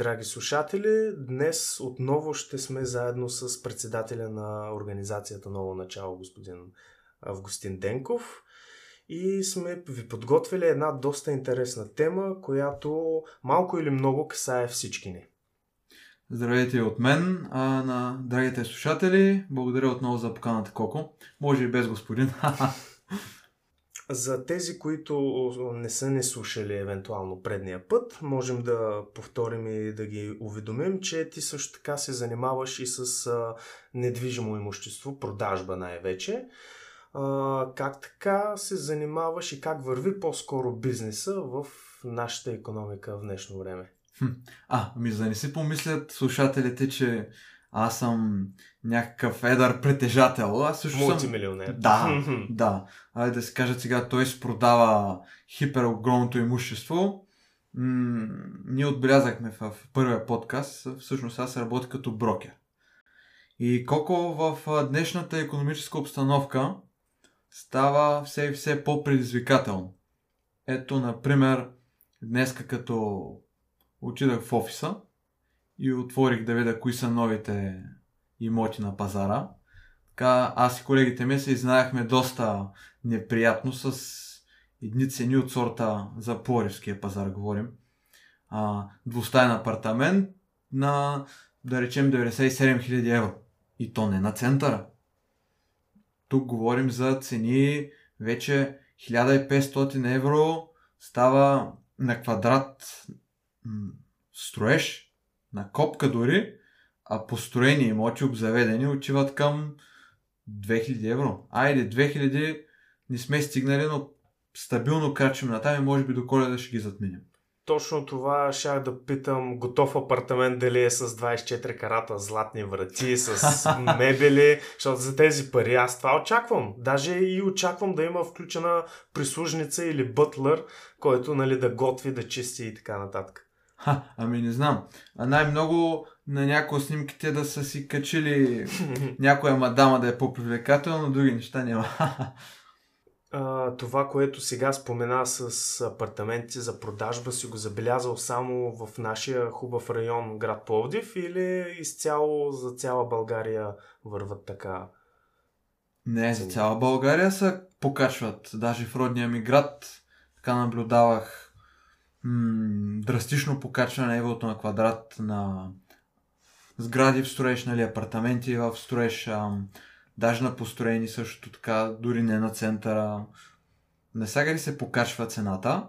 Драги слушатели! Днес отново ще сме заедно с председателя на организацията Ново начало, господин Августин Денков. И сме ви подготвили една доста интересна тема, която малко или много касае всички ни. Здравейте от мен, а на драгите слушатели. Благодаря отново за поканата, Коко. Може и без господин. За тези, които не са не слушали евентуално предния път, можем да повторим и да ги уведомим, че ти също така се занимаваш и с а, недвижимо имущество, продажба най-вече. А, как така се занимаваш и как върви по-скоро бизнеса в нашата економика в днешно време? А, ами за да не си помислят слушателите, че аз съм някакъв едър притежател. Аз също Мултимилионер. Съм... Да, да. Айде да си кажа сега, той си продава хипер огромното имущество. М- ние отбелязахме в първия подкаст, всъщност аз работя като брокер. И колко в днешната економическа обстановка става все и все по-предизвикателно. Ето, например, днеска като отидах в офиса, и отворих да видя кои са новите имоти на пазара. Така, аз и колегите ми се изнаяхме доста неприятно с едни цени от сорта за Плоривския пазар, говорим. А, двустайен апартамент на, да речем, 97 000 евро. И то не на центъра. Тук говорим за цени вече 1500 евро става на квадрат строеж на копка дори, а построени имоти, обзаведени, отиват към 2000 евро. Айде, 2000 не сме стигнали, но стабилно крачим на там и може би до коледа ще ги затминем. Точно това ще да питам. Готов апартамент дали е с 24 карата златни врати, с мебели, защото за тези пари аз това очаквам. Даже и очаквам да има включена прислужница или бътлър, който нали, да готви, да чисти и така нататък. Ха, ами не знам. А най-много на някои снимките да са си качили някоя мадама да е по-привлекателна, но други неща няма. а, това, което сега спомена с апартаменти за продажба, си го забелязал само в нашия хубав район, град Пловдив, или изцяло за цяла България върват така? Не, за цяла България се покачват. Даже в родния ми град така наблюдавах м- драстично покачване на евото на квадрат на сгради в строеж, нали, апартаменти в строеж, ам, даже на построени също така, дори не на центъра. Насягари се покачва цената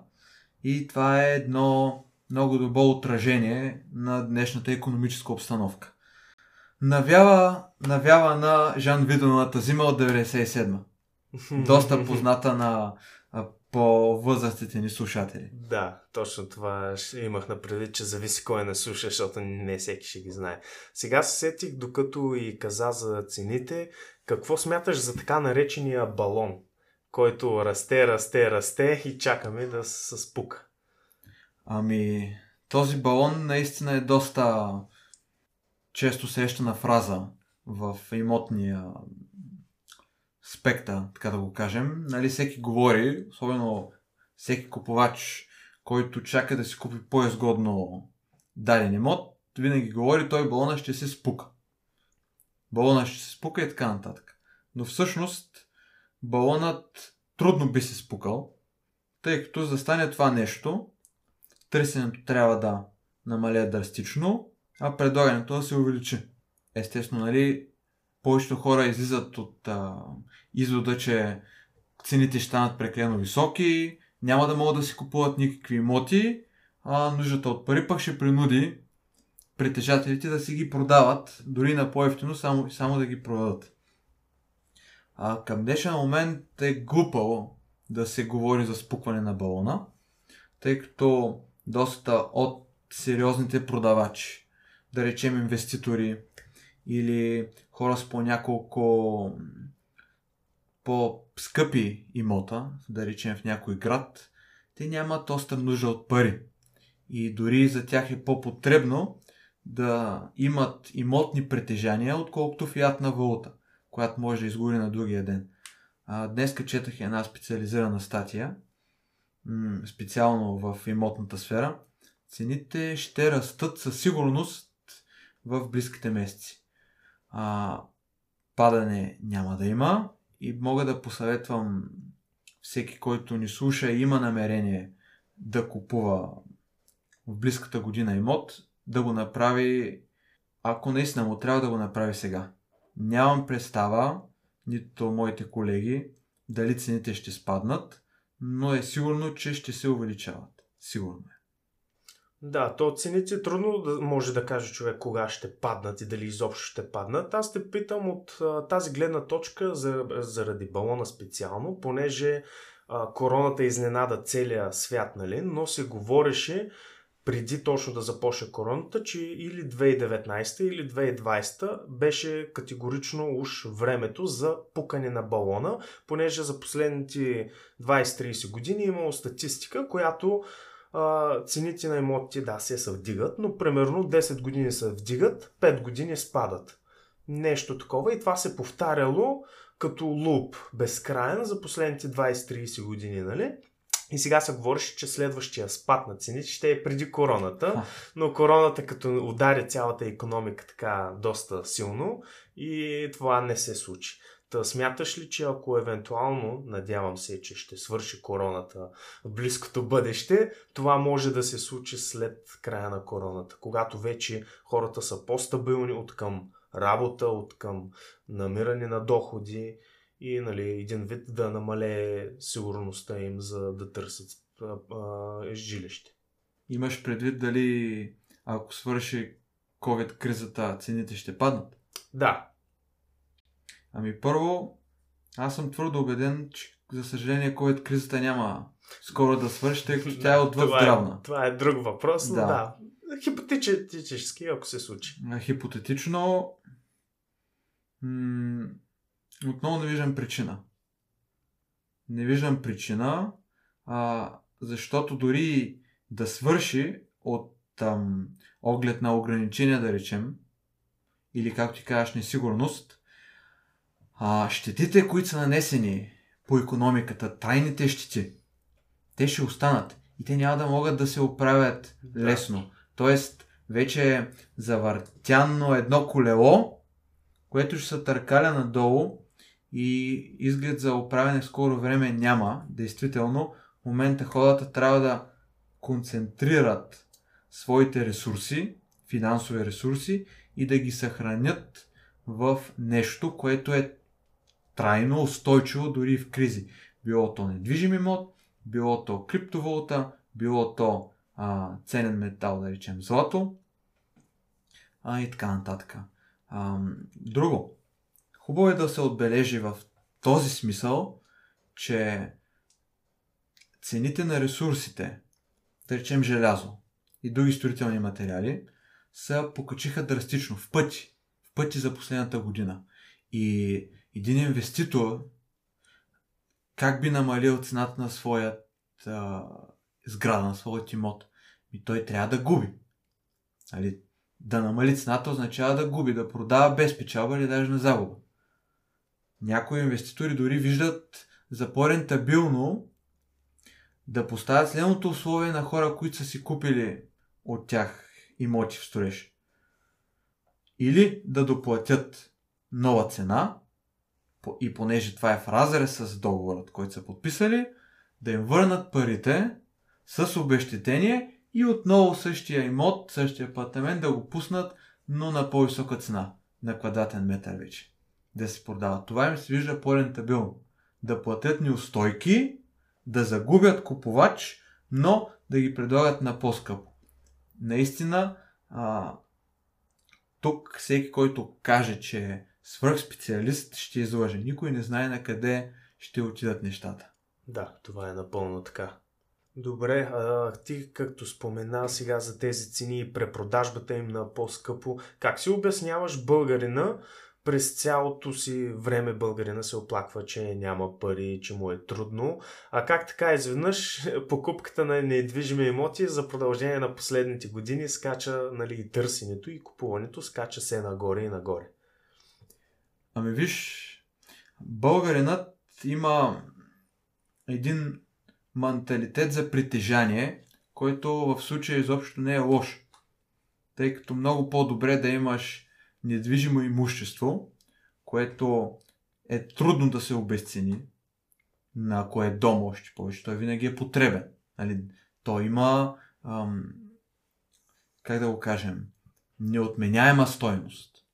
и това е едно много добро отражение на днешната економическа обстановка. Навява, навява на Жан Видоновата зима от 97 Доста позната на по-възрастните ни слушатели. Да, точно това имах на предвид, че зависи кой не слуша, защото не всеки ще ги знае. Сега се сетих, докато и каза за цените, какво смяташ за така наречения балон, който расте, расте, расте и чакаме да се спука? Ами, този балон наистина е доста често срещана фраза в имотния спекта, така да го кажем. Нали, всеки говори, особено всеки купувач, който чака да си купи по-изгодно даден имот, винаги говори, той балона ще се спука. Балона ще се спука и така нататък. Но всъщност балонът трудно би се спукал, тъй като за да стане това нещо, търсенето трябва да намаля драстично, а предлагането да се увеличи. Естествено, нали, повечето хора излизат от а, извода, че цените ще станат прекалено високи, няма да могат да си купуват никакви имоти, а нуждата от пари пък ще принуди притежателите да си ги продават, дори на по-ефтино, само, само да ги продадат. А към днешен момент е глупаво да се говори за спукване на балона, тъй като доста от сериозните продавачи, да речем инвеститори или хора с по няколко по-скъпи имота, да речем в някой град, те нямат остра нужда от пари. И дори за тях е по-потребно да имат имотни притежания, отколкото фиатна валута, която може да изгори на другия ден. Днес четах една специализирана статия, специално в имотната сфера. цените ще растат със сигурност в близките месеци. А, падане няма да има и мога да посъветвам всеки, който ни слуша и има намерение да купува в близката година имот, да го направи, ако наистина му трябва да го направи сега. Нямам представа, нито моите колеги, дали цените ще спаднат, но е сигурно, че ще се увеличават. Сигурно е. Да, то цените трудно да може да каже човек кога ще паднат и дали изобщо ще паднат. Аз те питам от а, тази гледна точка за, заради балона специално, понеже а, короната изненада целия свят, нали? но се говореше преди точно да започне короната, че или 2019 или 2020 беше категорично уж времето за пукане на балона, понеже за последните 20-30 години е имало статистика, която а, цените на имотите да се се вдигат, но примерно 10 години се вдигат, 5 години спадат. Нещо такова и това се повтаряло като луп безкрайен за последните 20-30 години, нали? И сега се говореше, че следващия спад на цените ще е преди короната, но короната като удари цялата економика така доста силно и това не се случи. Та смяташ ли, че ако евентуално, надявам се, че ще свърши короната в близкото бъдеще, това може да се случи след края на короната, когато вече хората са по-стабилни от към работа, от към намиране на доходи и нали, един вид да намалее сигурността им за да търсят а, а, жилище. Имаш предвид дали ако свърши COVID-кризата, цените ще паднат? Да. Ами първо, аз съм твърдо убеден, че за съжаление COVID-кризата няма скоро да свърши, тъй като тя е отвъд това здравна. Е, това е друг въпрос, но Да. да. Хипотетически, ако се случи. Хипотетично, м- отново не виждам причина. Не виждам причина, а, защото дори да свърши от там, оглед на ограничения, да речем, или както ти кажеш, несигурност, а, щетите, които са нанесени по економиката, тайните щети, те ще останат и те няма да могат да се оправят лесно. Тоест, вече е завъртяно едно колело, което ще се търкаля надолу и изглед за оправяне в скоро време няма. Действително, в момента хората трябва да концентрират своите ресурси, финансови ресурси и да ги съхранят в нещо, което е трайно устойчиво дори в кризи. Било то недвижим имот, било то криптовалута, било то а, ценен метал, да речем злато а, и така нататък. А, друго. Хубаво е да се отбележи в този смисъл, че цените на ресурсите, да речем желязо и други строителни материали, се покачиха драстично, в пъти. В пъти за последната година. И един инвеститор как би намалил цената на своят а, сграда, на своят имот? И той трябва да губи. Нали? Да намали цената означава да губи, да продава без печалба или даже на загуба. Някои инвеститори дори виждат за по-рентабилно да поставят следното условие на хора, които са си купили от тях имоти в строеж. Или да доплатят нова цена, и понеже това е в разрез с договорът, който са подписали, да им върнат парите с обещетение и отново същия имот, същия апартамент да го пуснат, но на по-висока цена, на квадратен метър вече. Да се продава. Това им се вижда по-рентабилно. Да платят неустойки, да загубят купувач, но да ги предлагат на по-скъпо. Наистина, а, тук всеки, който каже, че свръхспециалист, ще излъже. Никой не знае на къде ще отидат нещата. Да, това е напълно така. Добре, а ти както спомена сега за тези цени и препродажбата им на по-скъпо, как си обясняваш българина през цялото си време българина се оплаква, че няма пари, че му е трудно. А как така изведнъж покупката на недвижими имоти за продължение на последните години скача нали, и търсенето и купуването скача се нагоре и нагоре. Ами виж, българинът има един менталитет за притежание, който в случая изобщо не е лош. Тъй като много по-добре да имаш недвижимо имущество, което е трудно да се обесцени, на ако е дом още повече. Той винаги е потребен. Нали? Той има, ам, как да го кажем, неотменяема стойност.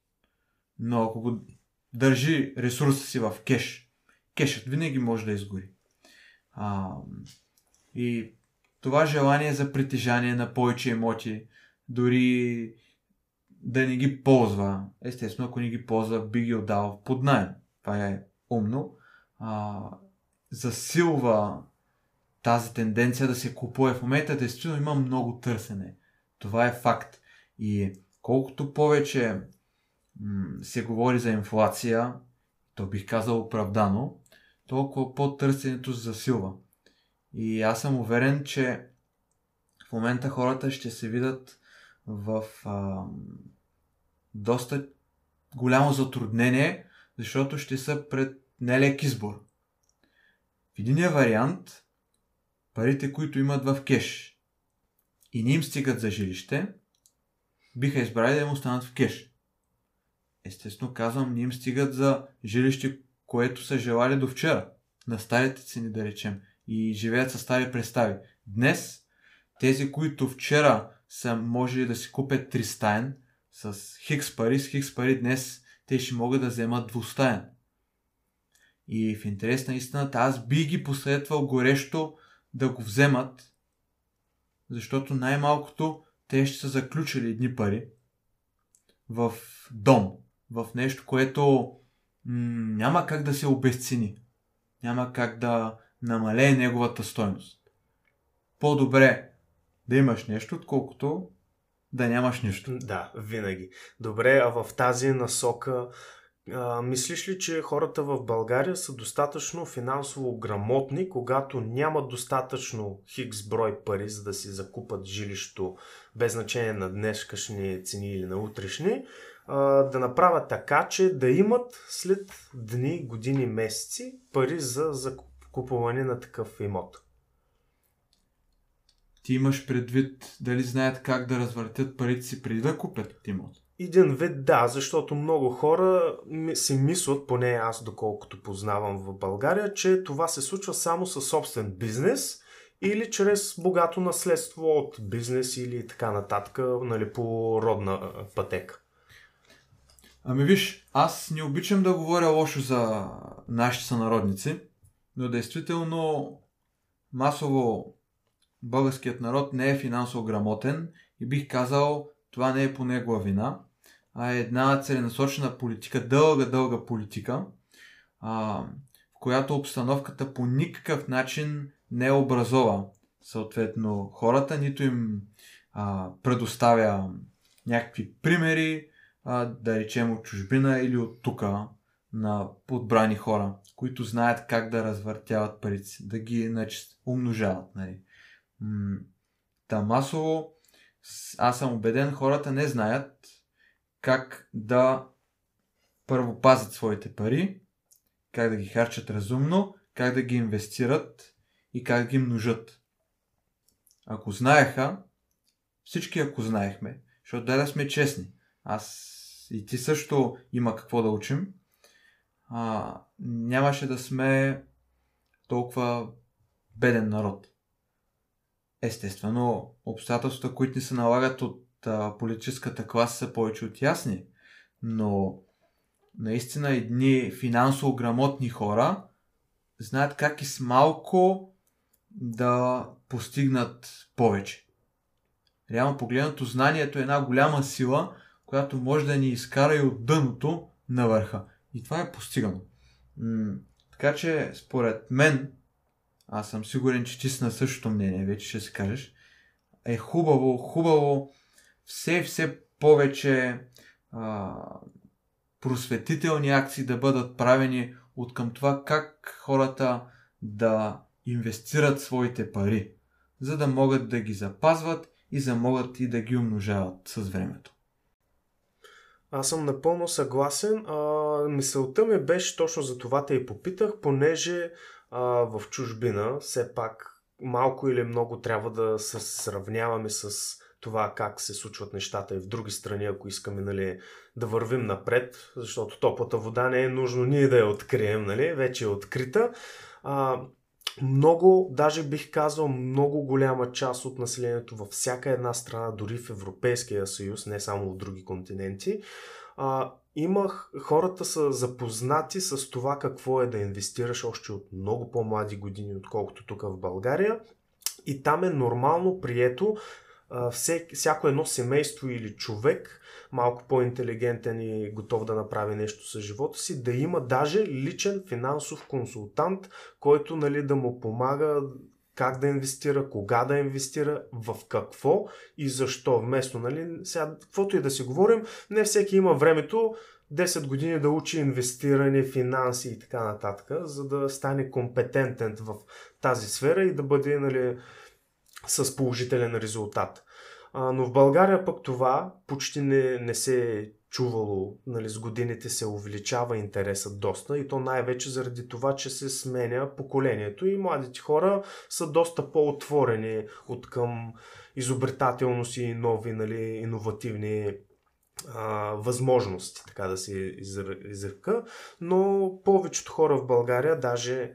Но ако го държи ресурса си в кеш, кешът винаги може да изгори. А, и това желание за притежание на повече имоти, дори да не ги ползва, естествено, ако не ги ползва, би ги отдал под найем. Това е умно. А, засилва тази тенденция да се купува в момента. Действително има много търсене. Това е факт. И колкото повече се говори за инфлация, то бих казал оправдано, толкова по-търсенето засилва. И аз съм уверен, че в момента хората ще се видят в а, доста голямо затруднение, защото ще са пред нелек избор. В единия вариант, парите, които имат в кеш и не им стигат за жилище, биха избрали да им останат в кеш. Естествено казвам, не им стигат за жилище, което са желали до вчера, на старите цени да речем, и живеят с стари представи. Днес, тези, които вчера са можели да си купят тристаен с хикс пари, с хикс пари днес те ще могат да вземат двустаен. И в интерес на истината, аз би ги посъветвал горещо да го вземат, защото най-малкото те ще са заключили едни пари в дом, в нещо, което м- няма как да се обесцени. Няма как да намалее неговата стойност. По-добре да имаш нещо, отколкото да нямаш нищо. Да, винаги. Добре, а в тази насока а, мислиш ли, че хората в България са достатъчно финансово грамотни, когато нямат достатъчно хикс брой пари, за да си закупат жилището, без значение на днешкашни цени или на утрешни, да направят така, че да имат след дни, години, месеци пари за закупуване на такъв имот? Ти имаш предвид дали знаят как да развъртят парите си преди да купят имот? Един вид да, защото много хора си мислят, поне аз доколкото познавам в България, че това се случва само със собствен бизнес или чрез богато наследство от бизнес или така нататък, нали, по родна пътека. Ами виж, аз не обичам да говоря лошо за нашите сънародници, но действително масово българският народ не е финансово грамотен и бих казал, това не е по негова вина а е една целенасочена политика, дълга, дълга политика, а, в която обстановката по никакъв начин не образова. Съответно хората, нито им а, предоставя някакви примери, а, да речем от чужбина или от тук на подбрани хора, които знаят как да развъртяват парите, да ги значи, умножават. Нали. Та масово аз съм убеден, хората не знаят как да първо пазят своите пари, как да ги харчат разумно, как да ги инвестират и как да ги множат. Ако знаеха, всички ако знаехме, защото да сме честни, аз и ти също има какво да учим, а, нямаше да сме толкова беден народ. Естествено, обстоятелствата, които ни се налагат от а, политическата класа са повече от ясни, но наистина едни финансово грамотни хора знаят как и с малко да постигнат повече. Реално погледнато, знанието е една голяма сила, която може да ни изкара и от дъното на върха. И това е постигано. М- така че, според мен, аз съм сигурен, че ти си на същото мнение, вече ще се кажеш, е хубаво, хубаво все, все повече а, просветителни акции да бъдат правени от към това как хората да инвестират своите пари, за да могат да ги запазват и за могат и да ги умножават с времето. Аз съм напълно съгласен. А, мисълта ми беше точно за това те и попитах, понеже а, в чужбина все пак малко или много трябва да се сравняваме с това как се случват нещата и в други страни, ако искаме нали, да вървим напред, защото топлата вода не е нужно ние да я открием, нали, вече е открита. А, много, даже бих казал, много голяма част от населението във всяка една страна, дори в Европейския съюз, не само в други континенти, а, имах, хората са запознати с това какво е да инвестираш още от много по-млади години, отколкото тук в България. И там е нормално прието всек, всяко едно семейство или човек, малко по-интелигентен и готов да направи нещо с живота си, да има даже личен финансов консултант, който нали, да му помага как да инвестира, кога да инвестира, в какво и защо. Вместо, нали, сега, каквото и да си говорим, не всеки има времето 10 години да учи инвестиране, финанси и така нататък, за да стане компетентен в тази сфера и да бъде нали, с положителен резултат. А, но в България пък това почти не, не се е чувало. Нали, с годините се увеличава интересът доста и то най-вече заради това, че се сменя поколението и младите хора са доста по-отворени от към изобретателност и нови, нали, иновативни възможности, така да се изрека. Но повечето хора в България, даже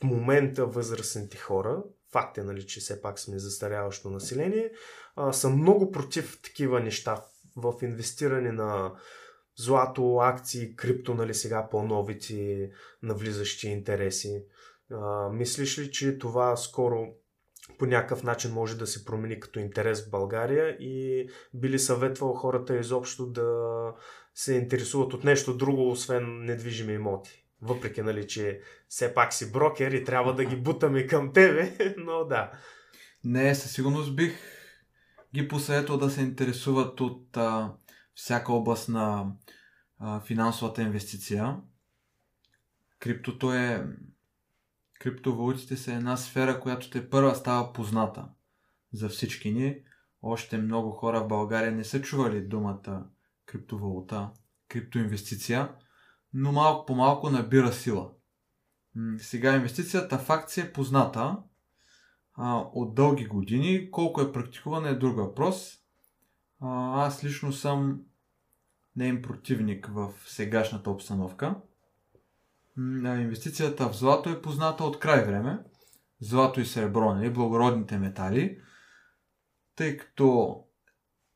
в момента възрастните хора, факт е, нали, че все пак сме застаряващо население, а, са много против такива неща в инвестиране на злато, акции, крипто, нали сега по-новите навлизащи интереси. А, мислиш ли, че това скоро по някакъв начин може да се промени като интерес в България и би ли съветвал хората изобщо да се интересуват от нещо друго, освен недвижими имоти? Въпреки, нали, че все пак си брокер и трябва да ги бутаме към тебе, но да. Не, със сигурност бих ги посъветвал да се интересуват от а, всяка област на а, финансовата инвестиция. Криптото е... Криптовалутите са една сфера, която те първа става позната за всички ни. Още много хора в България не са чували думата криптовалута, криптоинвестиция но малко по малко набира сила. Сега инвестицията в акция е позната а, от дълги години. Колко е практикувана е друг въпрос. А, аз лично съм нейн противник в сегашната обстановка. Инвестицията в злато е позната от край време. Злато и сребро, нали, благородните метали, тъй като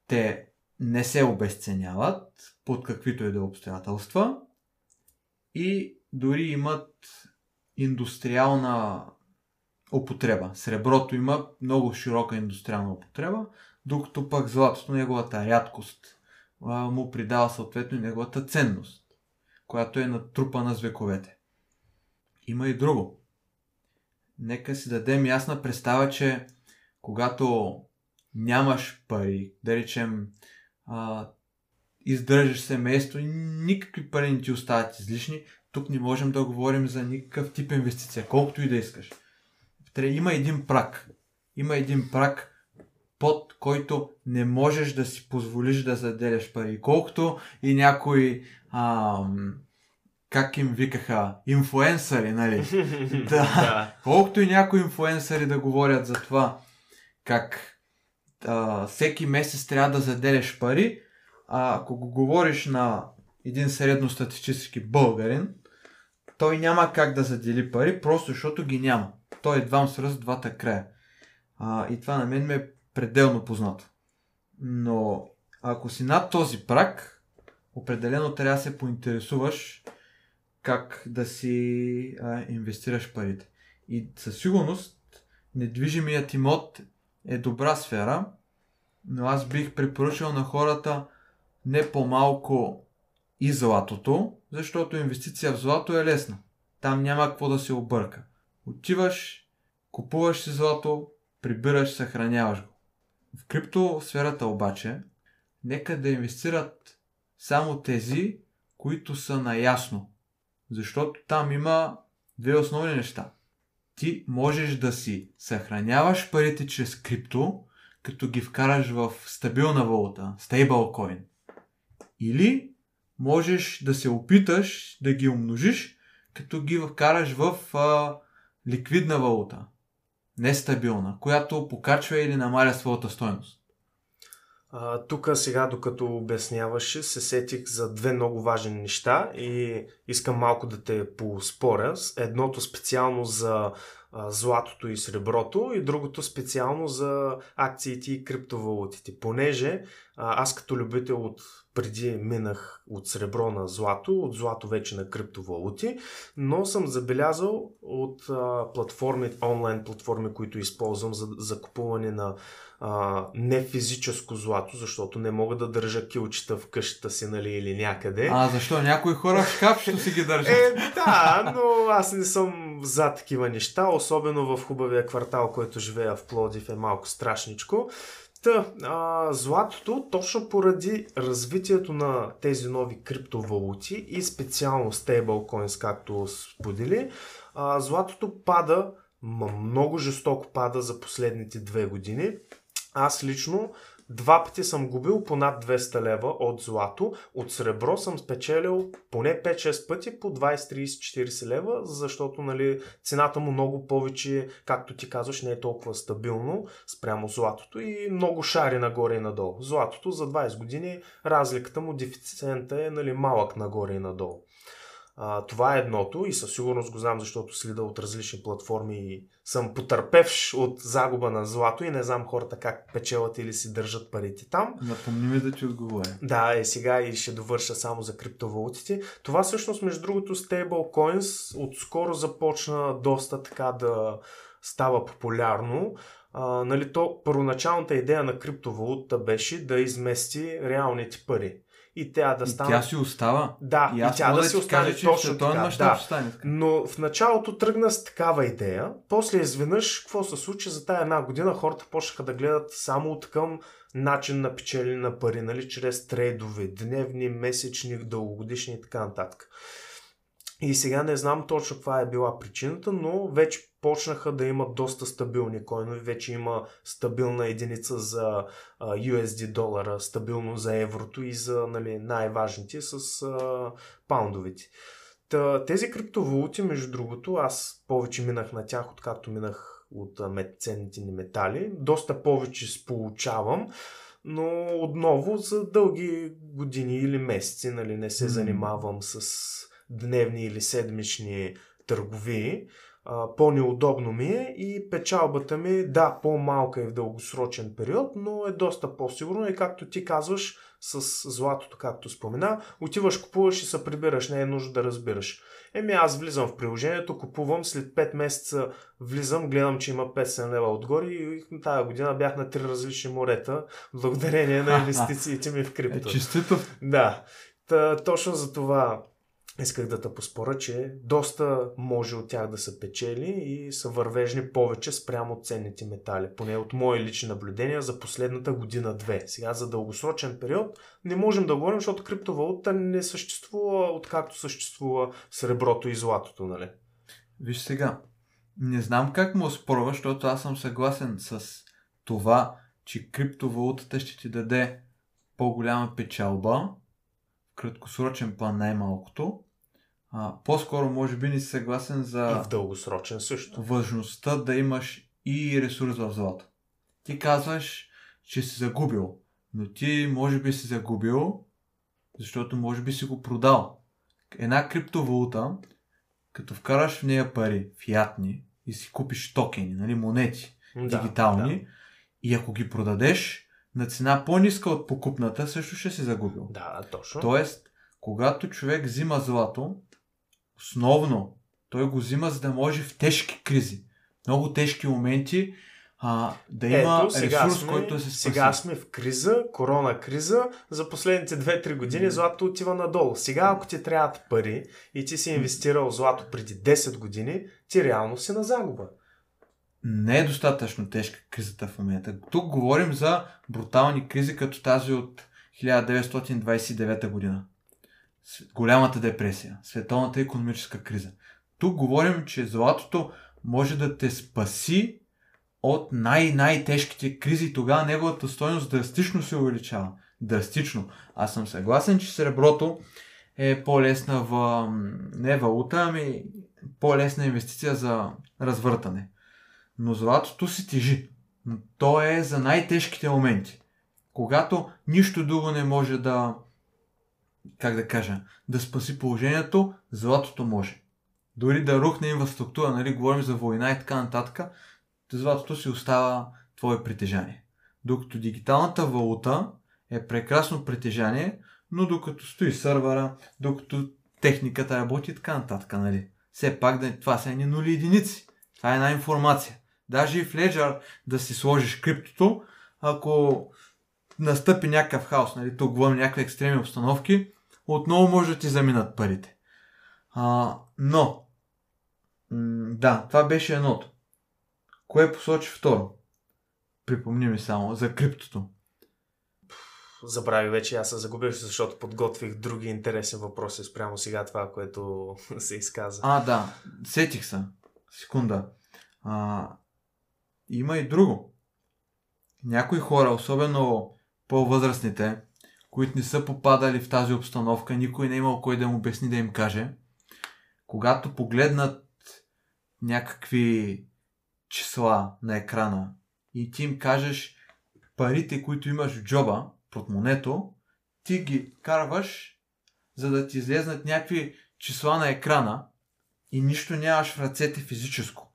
те не се обесценяват под каквито и да е обстоятелства и дори имат индустриална употреба. Среброто има много широка индустриална употреба, докато пък златото, неговата рядкост, му придава съответно и неговата ценност, която е натрупана с вековете. Има и друго. Нека си дадем ясна представа, че когато нямаш пари, да речем, издържаш семейство и никакви пари не ти остават излишни, тук не можем да говорим за никакъв тип инвестиция, колкото и да искаш. Има един прак. Има един прак, под който не можеш да си позволиш да заделяш пари. Колкото и някои ам, как им викаха, инфуенсъри, нали? да. Колкото и някои инфуенсъри да говорят за това, как а, всеки месец трябва да заделяш пари, а ако го говориш на един средностатистически българин, той няма как да задели пари, просто защото ги няма. Той едва свързва двата края. А, и това на мен ме е пределно познато. Но ако си над този прак, определено трябва да се поинтересуваш как да си а, инвестираш парите. И със сигурност недвижимият имот е добра сфера, но аз бих препоръчал на хората не по-малко и златото, защото инвестиция в злато е лесна. Там няма какво да се обърка. Отиваш, купуваш си злато, прибираш, съхраняваш го. В крипто сферата обаче, нека да инвестират само тези, които са наясно. Защото там има две основни неща. Ти можеш да си съхраняваш парите чрез крипто, като ги вкараш в стабилна валута, стейблкоин. Или можеш да се опиташ да ги умножиш, като ги вкараш в а, ликвидна валута. нестабилна, която покачва или намаля своята стойност? Тук сега, докато обясняваше, се сетих за две много важни неща и искам малко да те поспоря. Едното специално за а, златото и среброто и другото специално за акциите и криптовалутите. Понеже аз като любител от преди минах от сребро на злато, от злато вече на криптовалути, но съм забелязал от платформи, онлайн платформи, които използвам за закупуване на а, не физическо злато, защото не мога да държа килчета в къщата си, нали, или някъде. А, защо? Някои хора в шкафчето си ги държат. Е, да, но аз не съм за такива неща, особено в хубавия квартал, който живея в Плодив е малко страшничко. Та, а, златото, точно поради развитието на тези нови криптовалути и специално стейблкоинс, както сподели, а, златото пада, много жестоко пада за последните две години. Аз лично два пъти съм губил по над 200 лева от злато. От сребро съм спечелил поне 5-6 пъти по 20-30-40 лева, защото нали, цената му много повече, както ти казваш, не е толкова стабилно спрямо златото и много шари нагоре и надолу. Златото за 20 години разликата му, дефициента е нали, малък нагоре и надолу. А, това е едното и със сигурност го знам, защото следа от различни платформи и съм потърпевш от загуба на злато и не знам хората как печелят или си държат парите там. Напомни ми да ти отговоря. Да, е сега и ще довърша само за криптовалутите. Това всъщност, между другото, stablecoins отскоро започна доста така да става популярно. А, нали, то, първоначалната идея на криптовалута беше да измести реалните пари и тя да стане. И тя си остава. Да, и, и тя да, да си остане кажа, точно така. Да. Стане. Но в началото тръгна с такава идея, после изведнъж какво се случи за тая една година, хората почнаха да гледат само от към начин на печели на пари, нали, чрез трейдове, дневни, месечни, дългогодишни и така нататък. И сега не знам точно каква е била причината, но вече почнаха да имат доста стабилни койнови. Вече има стабилна единица за USD долара, стабилно за еврото и за нали, най-важните с а, паундовите. Та, тези криптовалути, между другото, аз повече минах на тях, откакто минах от ценните ни метали. Доста повече сполучавам, но отново за дълги години или месеци нали, не се занимавам с дневни или седмични търговии по-неудобно ми е и печалбата ми, да, по-малка е в дългосрочен период, но е доста по-сигурно и както ти казваш с златото, както спомена, отиваш, купуваш и се прибираш, не е нужно да разбираш. Еми аз влизам в приложението, купувам, след 5 месеца влизам, гледам, че има 500 лева отгоре и тази година бях на три различни морета, благодарение на инвестициите ми в крипто. Е, честито! Да, Та, точно за това исках да те поспора, че доста може от тях да са печели и са вървежни повече спрямо ценните метали. Поне от мои лични наблюдения за последната година-две. Сега за дългосрочен период не можем да говорим, защото криптовалута не съществува откакто съществува среброто и златото, нали? Виж сега, не знам как му спорва, защото аз съм съгласен с това, че криптовалутата ще ти даде по-голяма печалба, краткосрочен план най-малкото. А, по-скоро може би не си съгласен за... И в дългосрочен също. Важността да имаш и ресурс в злато. Ти казваш, че си загубил, но ти може би си загубил, защото може би си го продал. Една криптовалута, като вкараш в нея пари, фиатни, и си купиш токени, нали, монети, да, дигитални, да. и ако ги продадеш, на цена по-ниска от покупната, също ще си загубил. Да, точно. Тоест, когато човек взима злато, основно той го взима, за да може в тежки кризи, много тежки моменти, а, да има Ето, сега ресурс, сме, който да се спаси. Сега сме в криза, корона криза, за последните 2-3 години mm. злато отива надолу. Сега, ако ти трябват пари и ти си инвестирал злато преди 10 години, ти реално си на загуба не е достатъчно тежка кризата в момента. Тук говорим за брутални кризи, като тази от 1929 година. Голямата депресия, световната економическа криза. Тук говорим, че златото може да те спаси от най-най-тежките кризи. Тогава неговата стоеност драстично се увеличава. Драстично. Аз съм съгласен, че среброто е по-лесна в... не валута, ами по-лесна инвестиция за развъртане Но златото си тежи. То е за най-тежките моменти. Когато нищо друго не може да, как да кажа, да спаси положението, златото може. Дори да рухне инфраструктура, нали, говорим за война и така нататък, златото си остава твое притежание. Докато дигиталната валута е прекрасно притежание, но докато стои сървъра, докато техниката работи и така нататък, нали. Все пак да, това са едни нули единици. Това е една информация. Даже и в Ledger да си сложиш криптото, ако настъпи някакъв хаос, нали, тук говорим някакви екстремни обстановки, отново може да ти заминат парите. А, но, м- да, това беше едното. Кое посочи второ? Припомни ми само за криптото. Забрави вече, аз се загубих, защото подготвих други интересни въпроси спрямо сега това, което се изказа. А, да, сетих се. Секунда. А, има и друго. Някои хора, особено по-възрастните, които не са попадали в тази обстановка, никой не е имал кой да им обясни да им каже, когато погледнат някакви числа на екрана и ти им кажеш парите, които имаш в джоба, портмонето, ти ги карваш, за да ти излезнат някакви числа на екрана и нищо нямаш в ръцете физическо.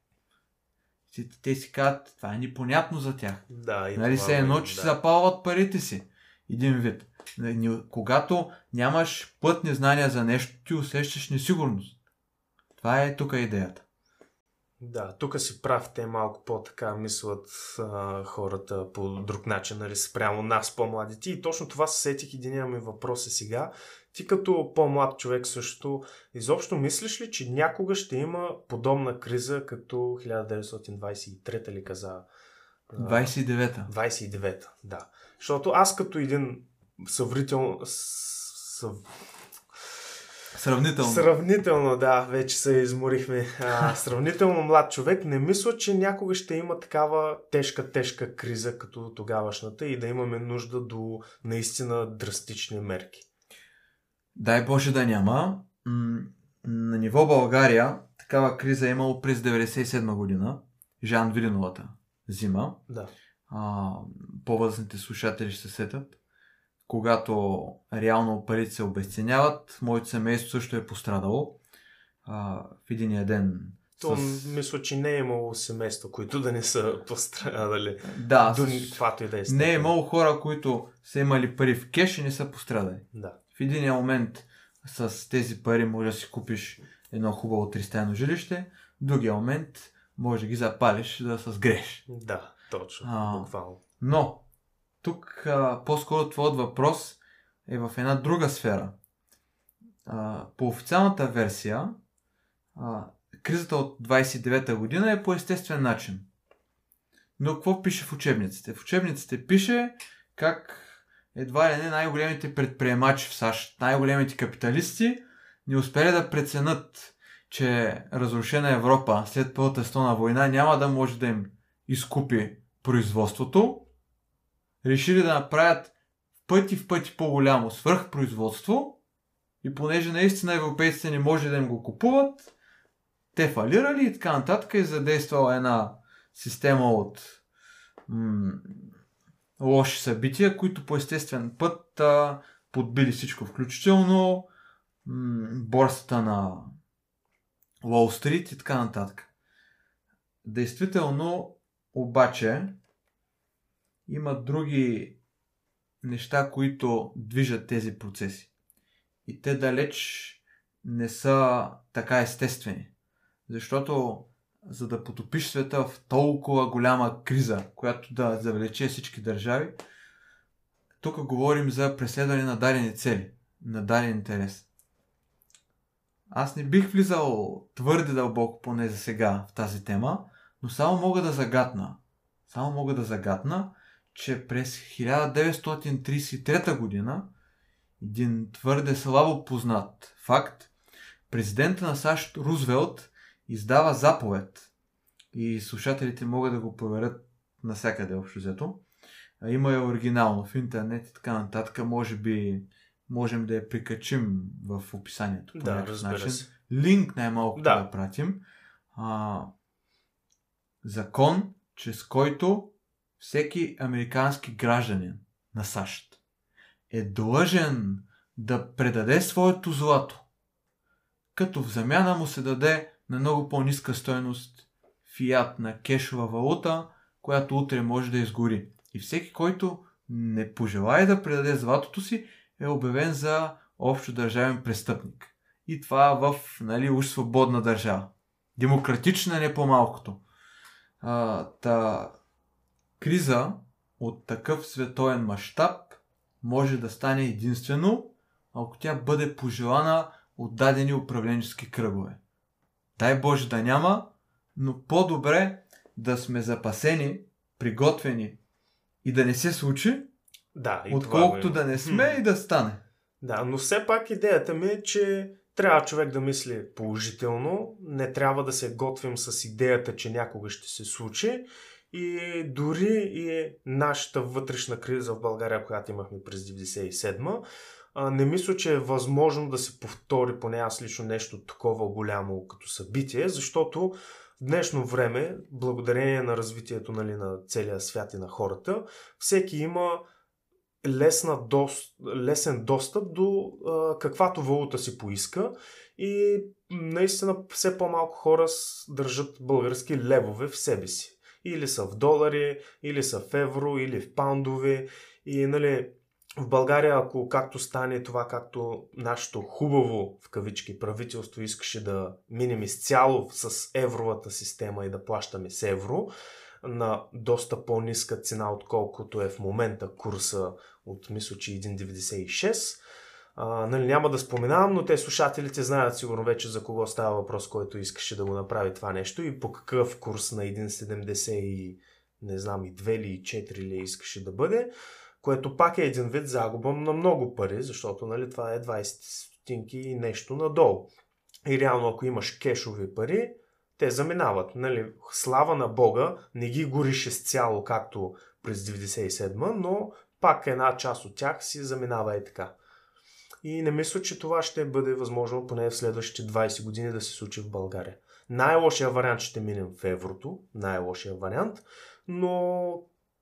Те, те си казват, това е непонятно за тях. Да, и Нали се едно, го- че да. да. запалват парите си. Един вид. Когато нямаш плътни знания за нещо, ти усещаш несигурност. Това е тук идеята. Да, тук си прав, те малко по-така мислят а, хората по друг начин, нали, спрямо нас, по-младите. И точно това се сетих единия ми въпрос е сега. Ти като по-млад човек също, изобщо мислиш ли, че някога ще има подобна криза като 1923 ли каза? а, 29-та. 29-та, да. Защото аз като един съврител... Съв... Сравнително. Сравнително, да, вече се изморихме. А, сравнително млад човек не мисля, че някога ще има такава тежка, тежка криза като тогавашната и да имаме нужда до наистина драстични мерки. Дай Боже да няма. На ниво България такава криза е имало през 97 година. Жан Вилиновата зима. Да. а, по-възрастните слушатели ще се сетят, когато реално парите се обесценяват. Моето семейство също е пострадало а, в единия ден. То с... мисля, че не е имало семейства, които да не са пострадали. Да, До каквато и да е. не е имало хора, които са имали пари в кеш и не са пострадали. Да. В единия момент с тези пари може да си купиш едно хубаво тристайно жилище, в другия момент може да ги запалиш да се сгреш. Да, точно. А. Буквално. Но, тук а, по-скоро твоят въпрос е в една друга сфера. А, по официалната версия, а, кризата от 29-та година е по естествен начин. Но какво пише в учебниците? В учебниците пише как едва ли не най-големите предприемачи в САЩ, най-големите капиталисти не успели да преценят, че разрушена Европа след Първата световна война няма да може да им изкупи производството, решили да направят пъти в пъти по-голямо свръхпроизводство и понеже наистина европейците не може да им го купуват, те фалирали и така нататък и задействала една система от м- лоши събития, които по естествен път а, подбили всичко, включително м- борсата на Уолл Стрит и така нататък. Действително, обаче, има други неща, които движат тези процеси. И те далеч не са така естествени. Защото за да потопиш света в толкова голяма криза, която да завлече всички държави, тук говорим за преследване на дадени цели, на даден интерес. Аз не бих влизал твърде дълбоко, поне за сега, в тази тема, но само мога да загатна. Само мога да загатна, че през 1933 година един твърде слабо познат факт, президента на САЩ Рузвелт издава заповед и слушателите могат да го проверят навсякъде общо взето. Има я оригинално в интернет и така нататък. Може би можем да я прикачим в описанието. по Да, някакъв начин. се. Линк най-малко да. да пратим. А, Закон, чрез който всеки американски гражданин на САЩ е длъжен да предаде своето злато, като в замяна му се даде на много по-ниска стойност фиат на кешова валута, която утре може да изгори. И всеки, който не пожелая да предаде златото си, е обявен за общо държавен престъпник. И това в нали, уж свободна държава. Демократична не по-малкото. А, та криза от такъв световен мащаб може да стане единствено, ако тя бъде пожелана от дадени управленчески кръгове. Дай Боже да няма, но по-добре да сме запасени, приготвени и да не се случи, Да, и отколкото това да не сме и да стане. Да, но все пак идеята ми е, че трябва човек да мисли положително, не трябва да се готвим с идеята, че някога ще се случи и дори и нашата вътрешна криза в България, която имахме през 97 а, не мисля, че е възможно да се повтори поне аз лично нещо такова голямо като събитие, защото в днешно време, благодарение на развитието нали, на целия свят и на хората, всеки има лесна дос, лесен достъп до а, каквато валута си поиска и наистина все по-малко хора държат български левове в себе си. Или са в долари, или са в евро, или в паундове. И нали, в България, ако както стане това, както нашето хубаво в кавички правителство искаше да минем изцяло с евровата система и да плащаме с евро на доста по-ниска цена, отколкото е в момента курса от мисля, че 1,96. А, нали, няма да споменавам, но те слушателите знаят сигурно вече за кого става въпрос, който искаше да го направи това нещо и по какъв курс на 1,70 и не знам и 2 или 4 ли искаше да бъде, което пак е един вид загуба на много пари, защото нали, това е 20 стотинки и нещо надолу. И реално ако имаш кешови пари, те заминават. Нали, слава на Бога, не ги гориш изцяло както през 97 но пак една част от тях си заминава и така. И не мисля, че това ще бъде възможно поне в следващите 20 години да се случи в България. Най-лошия вариант ще минем в еврото, най-лошия вариант, но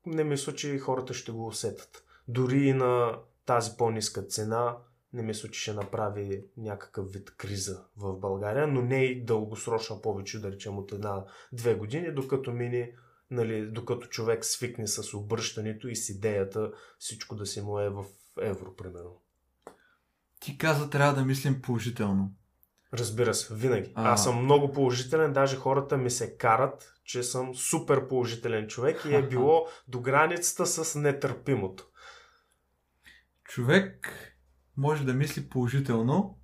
не мисля, че хората ще го усетят. Дори и на тази по-ниска цена, не мисля, че ще направи някакъв вид криза в България, но не и дългосрочна повече, да речем от една-две години, докато мини, нали, докато човек свикне с обръщането и с идеята всичко да си му е в евро, примерно. Ти каза, трябва да мислим положително. Разбира се, винаги. А. Аз съм много положителен, даже хората ми се карат, че съм супер положителен човек и е било до границата с нетърпимото. Човек може да мисли положително,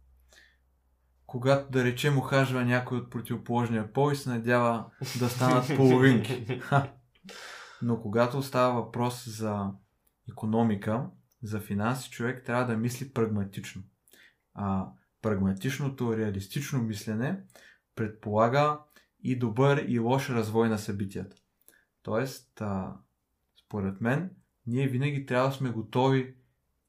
когато, да речем, ухажва някой от противоположния пол и се надява да станат половинки. Но когато става въпрос за економика, за финанси, човек трябва да мисли прагматично. А прагматичното, реалистично мислене предполага и добър и лош развой на събитията. Тоест, а, според мен, ние винаги трябва да сме готови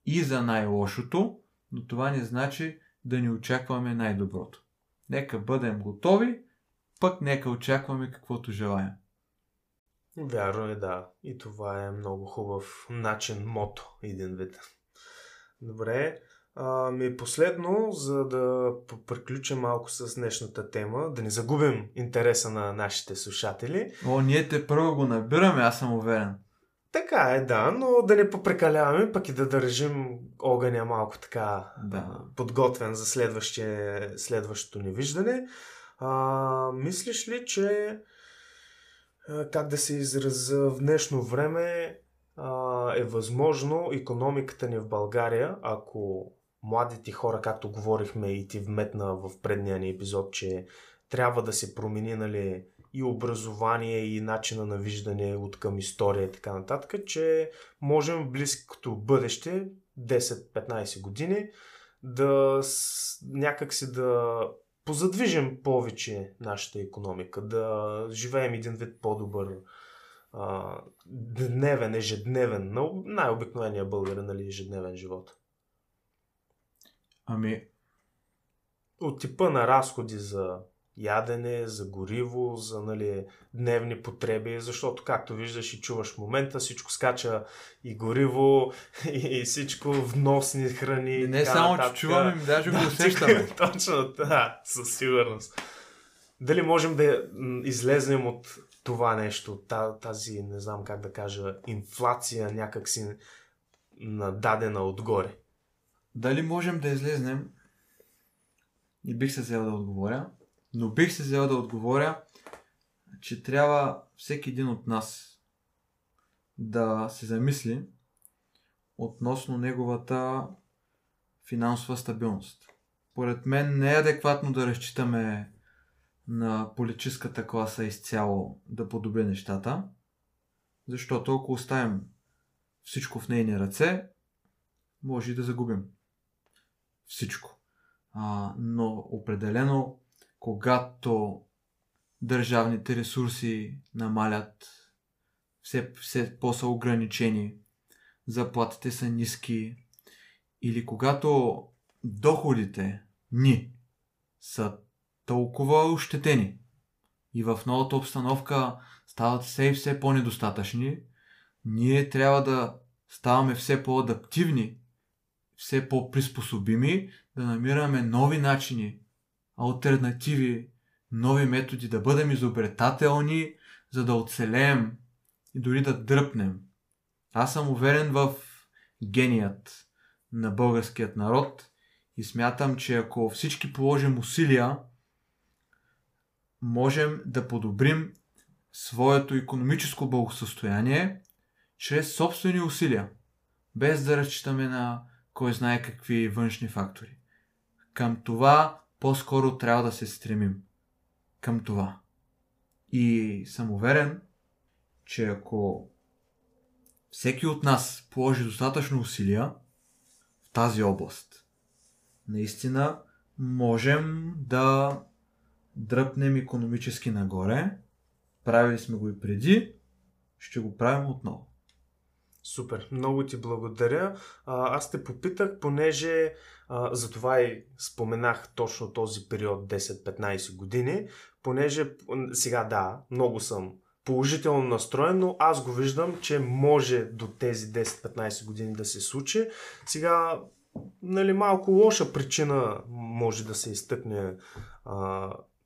и за най-лошото, но това не значи да ни очакваме най-доброто. Нека бъдем готови, пък нека очакваме каквото желаем. Вярно е, да. И това е много хубав начин, мото, един вид. Добре. Ами последно, за да приключим малко с днешната тема, да не загубим интереса на нашите слушатели. О, ние те първо го набираме, аз съм уверен. Така е, да, но да не попрекаляваме, пък и да държим огъня малко така Да. а, подготвен за следващото ни виждане. А, мислиш ли, че а, как да се израза в днешно време а, е възможно економиката ни в България, ако младите хора, както говорихме и ти вметна в предния ни епизод, че трябва да се промени нали, и образование, и начина на виждане от към история и така нататък, че можем в близкото бъдеще, 10-15 години, да с- някак си да позадвижим повече нашата економика, да живеем един вид по-добър а, дневен, ежедневен, на най-обикновения българин, нали, ежедневен живот. Ами, От типа на разходи за ядене, за гориво, за нали, дневни потреби, защото както виждаш и чуваш в момента, всичко скача и гориво, и всичко вносни храни. И не само, че чуваме, ми даже да, го усещаме. Точно, да, със сигурност. Дали можем да излезнем от това нещо, тази, не знам как да кажа, инфлация някакси нададена отгоре? Дали можем да излезнем? И бих се взел да отговоря. Но бих се взел да отговоря, че трябва всеки един от нас да се замисли относно неговата финансова стабилност. Поред мен не е адекватно да разчитаме на политическата класа изцяло да подобри нещата, защото ако оставим всичко в нейни ръце, може и да загубим всичко. А, но определено когато държавните ресурси намалят, все, все по-са ограничени, заплатите са ниски или когато доходите ни са толкова ощетени и в новата обстановка стават все и все по-недостатъчни, ние трябва да ставаме все по-адаптивни, все по-приспособими, да намираме нови начини альтернативи, нови методи, да бъдем изобретателни, за да оцелеем и дори да дръпнем. Аз съм уверен в геният на българският народ и смятам, че ако всички положим усилия, можем да подобрим своето економическо благосъстояние чрез собствени усилия, без да разчитаме на кой знае какви външни фактори. Към това по-скоро трябва да се стремим към това. И съм уверен, че ако всеки от нас положи достатъчно усилия в тази област, наистина можем да дръпнем економически нагоре. Правили сме го и преди, ще го правим отново. Супер, много ти благодаря. Аз те попитах, понеже затова и споменах точно този период 10-15 години, понеже сега да, много съм положително настроен, но аз го виждам, че може до тези 10-15 години да се случи. Сега, нали, малко лоша причина може да се изтъкне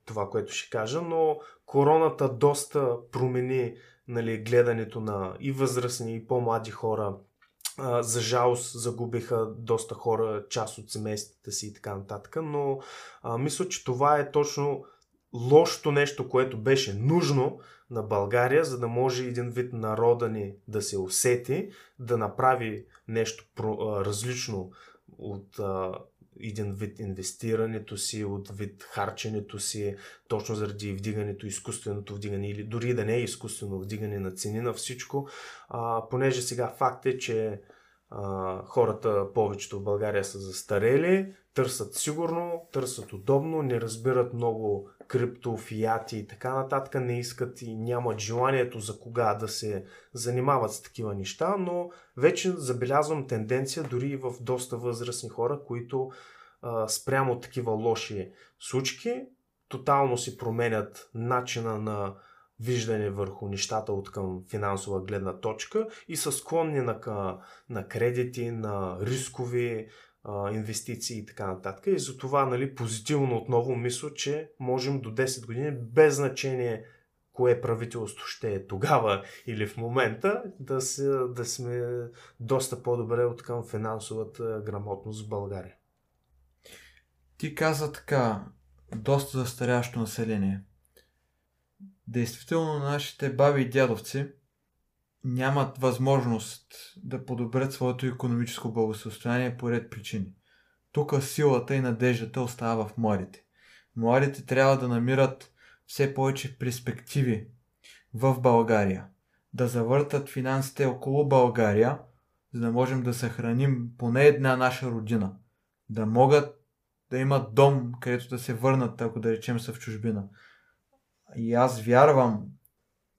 това, което ще кажа, но короната доста промени нали, гледането на и възрастни, и по-млади хора. А, за жалост загубиха доста хора част от семействата си и така нататък, но а, мисля, че това е точно лошото нещо, което беше нужно на България, за да може един вид народа ни да се усети, да направи нещо про, различно от а, един вид инвестирането си, от вид харченето си, точно заради вдигането, изкуственото вдигане или дори да не е изкуствено вдигане на цени на всичко, а, понеже сега факт е, че а, хората повечето в България са застарели, търсят сигурно, търсят удобно, не разбират много крипто, фиати и така нататък, не искат и нямат желанието за кога да се занимават с такива неща, но вече забелязвам тенденция дори в доста възрастни хора, които а, спрямо такива лоши случки, тотално си променят начина на виждане върху нещата от към финансова гледна точка и са склонни на, на кредити, на рискови а, инвестиции и така нататък. И затова нали, позитивно отново мисля, че можем до 10 години, без значение кое правителство ще е тогава или в момента, да, се, да сме доста по-добре от към финансовата грамотност в България. Ти каза така, доста застарящо население. Действително нашите баби и дядовци нямат възможност да подобрят своето економическо благосостояние по ред причини. Тук силата и надеждата остава в младите. Младите трябва да намират все повече перспективи в България, да завъртат финансите около България, за да можем да съхраним поне една наша родина, да могат да имат дом, където да се върнат, ако да речем са в чужбина. И аз вярвам,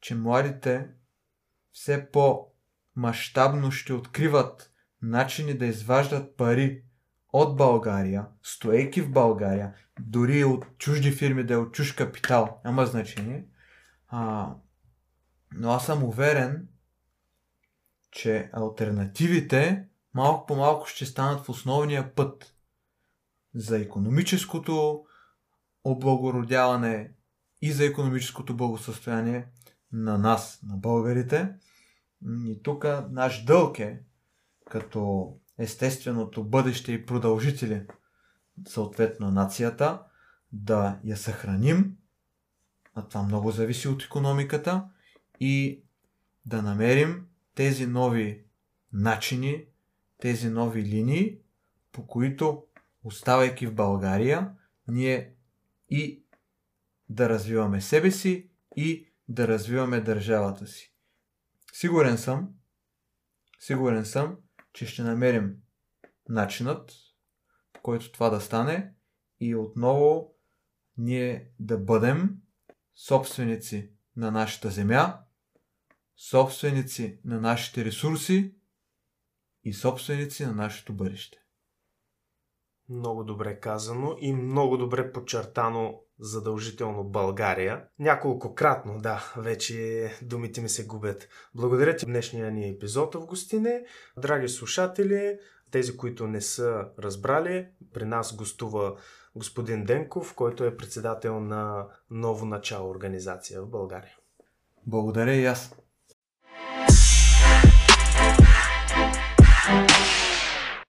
че младите все по-масштабно ще откриват начини да изваждат пари от България, стоейки в България, дори от чужди фирми да е от чуж капитал, няма значение. А, но аз съм уверен, че альтернативите малко по малко ще станат в основния път за економическото облагородяване и за економическото благосъстояние на нас, на българите. И тук наш дълг е, като естественото бъдеще и продължители, съответно нацията, да я съхраним, а това много зависи от економиката, и да намерим тези нови начини, тези нови линии, по които, оставайки в България, ние и да развиваме себе си и да развиваме държавата си. Сигурен съм, сигурен съм, че ще намерим начинът, по който това да стане и отново ние да бъдем собственици на нашата земя, собственици на нашите ресурси и собственици на нашето бъдеще. Много добре казано и много добре подчертано задължително България. Няколкократно, да, вече думите ми се губят. Благодаря ти днешния ни епизод в гостине. Драги слушатели, тези, които не са разбрали, при нас гостува господин Денков, който е председател на Ново начало организация в България. Благодаря и аз.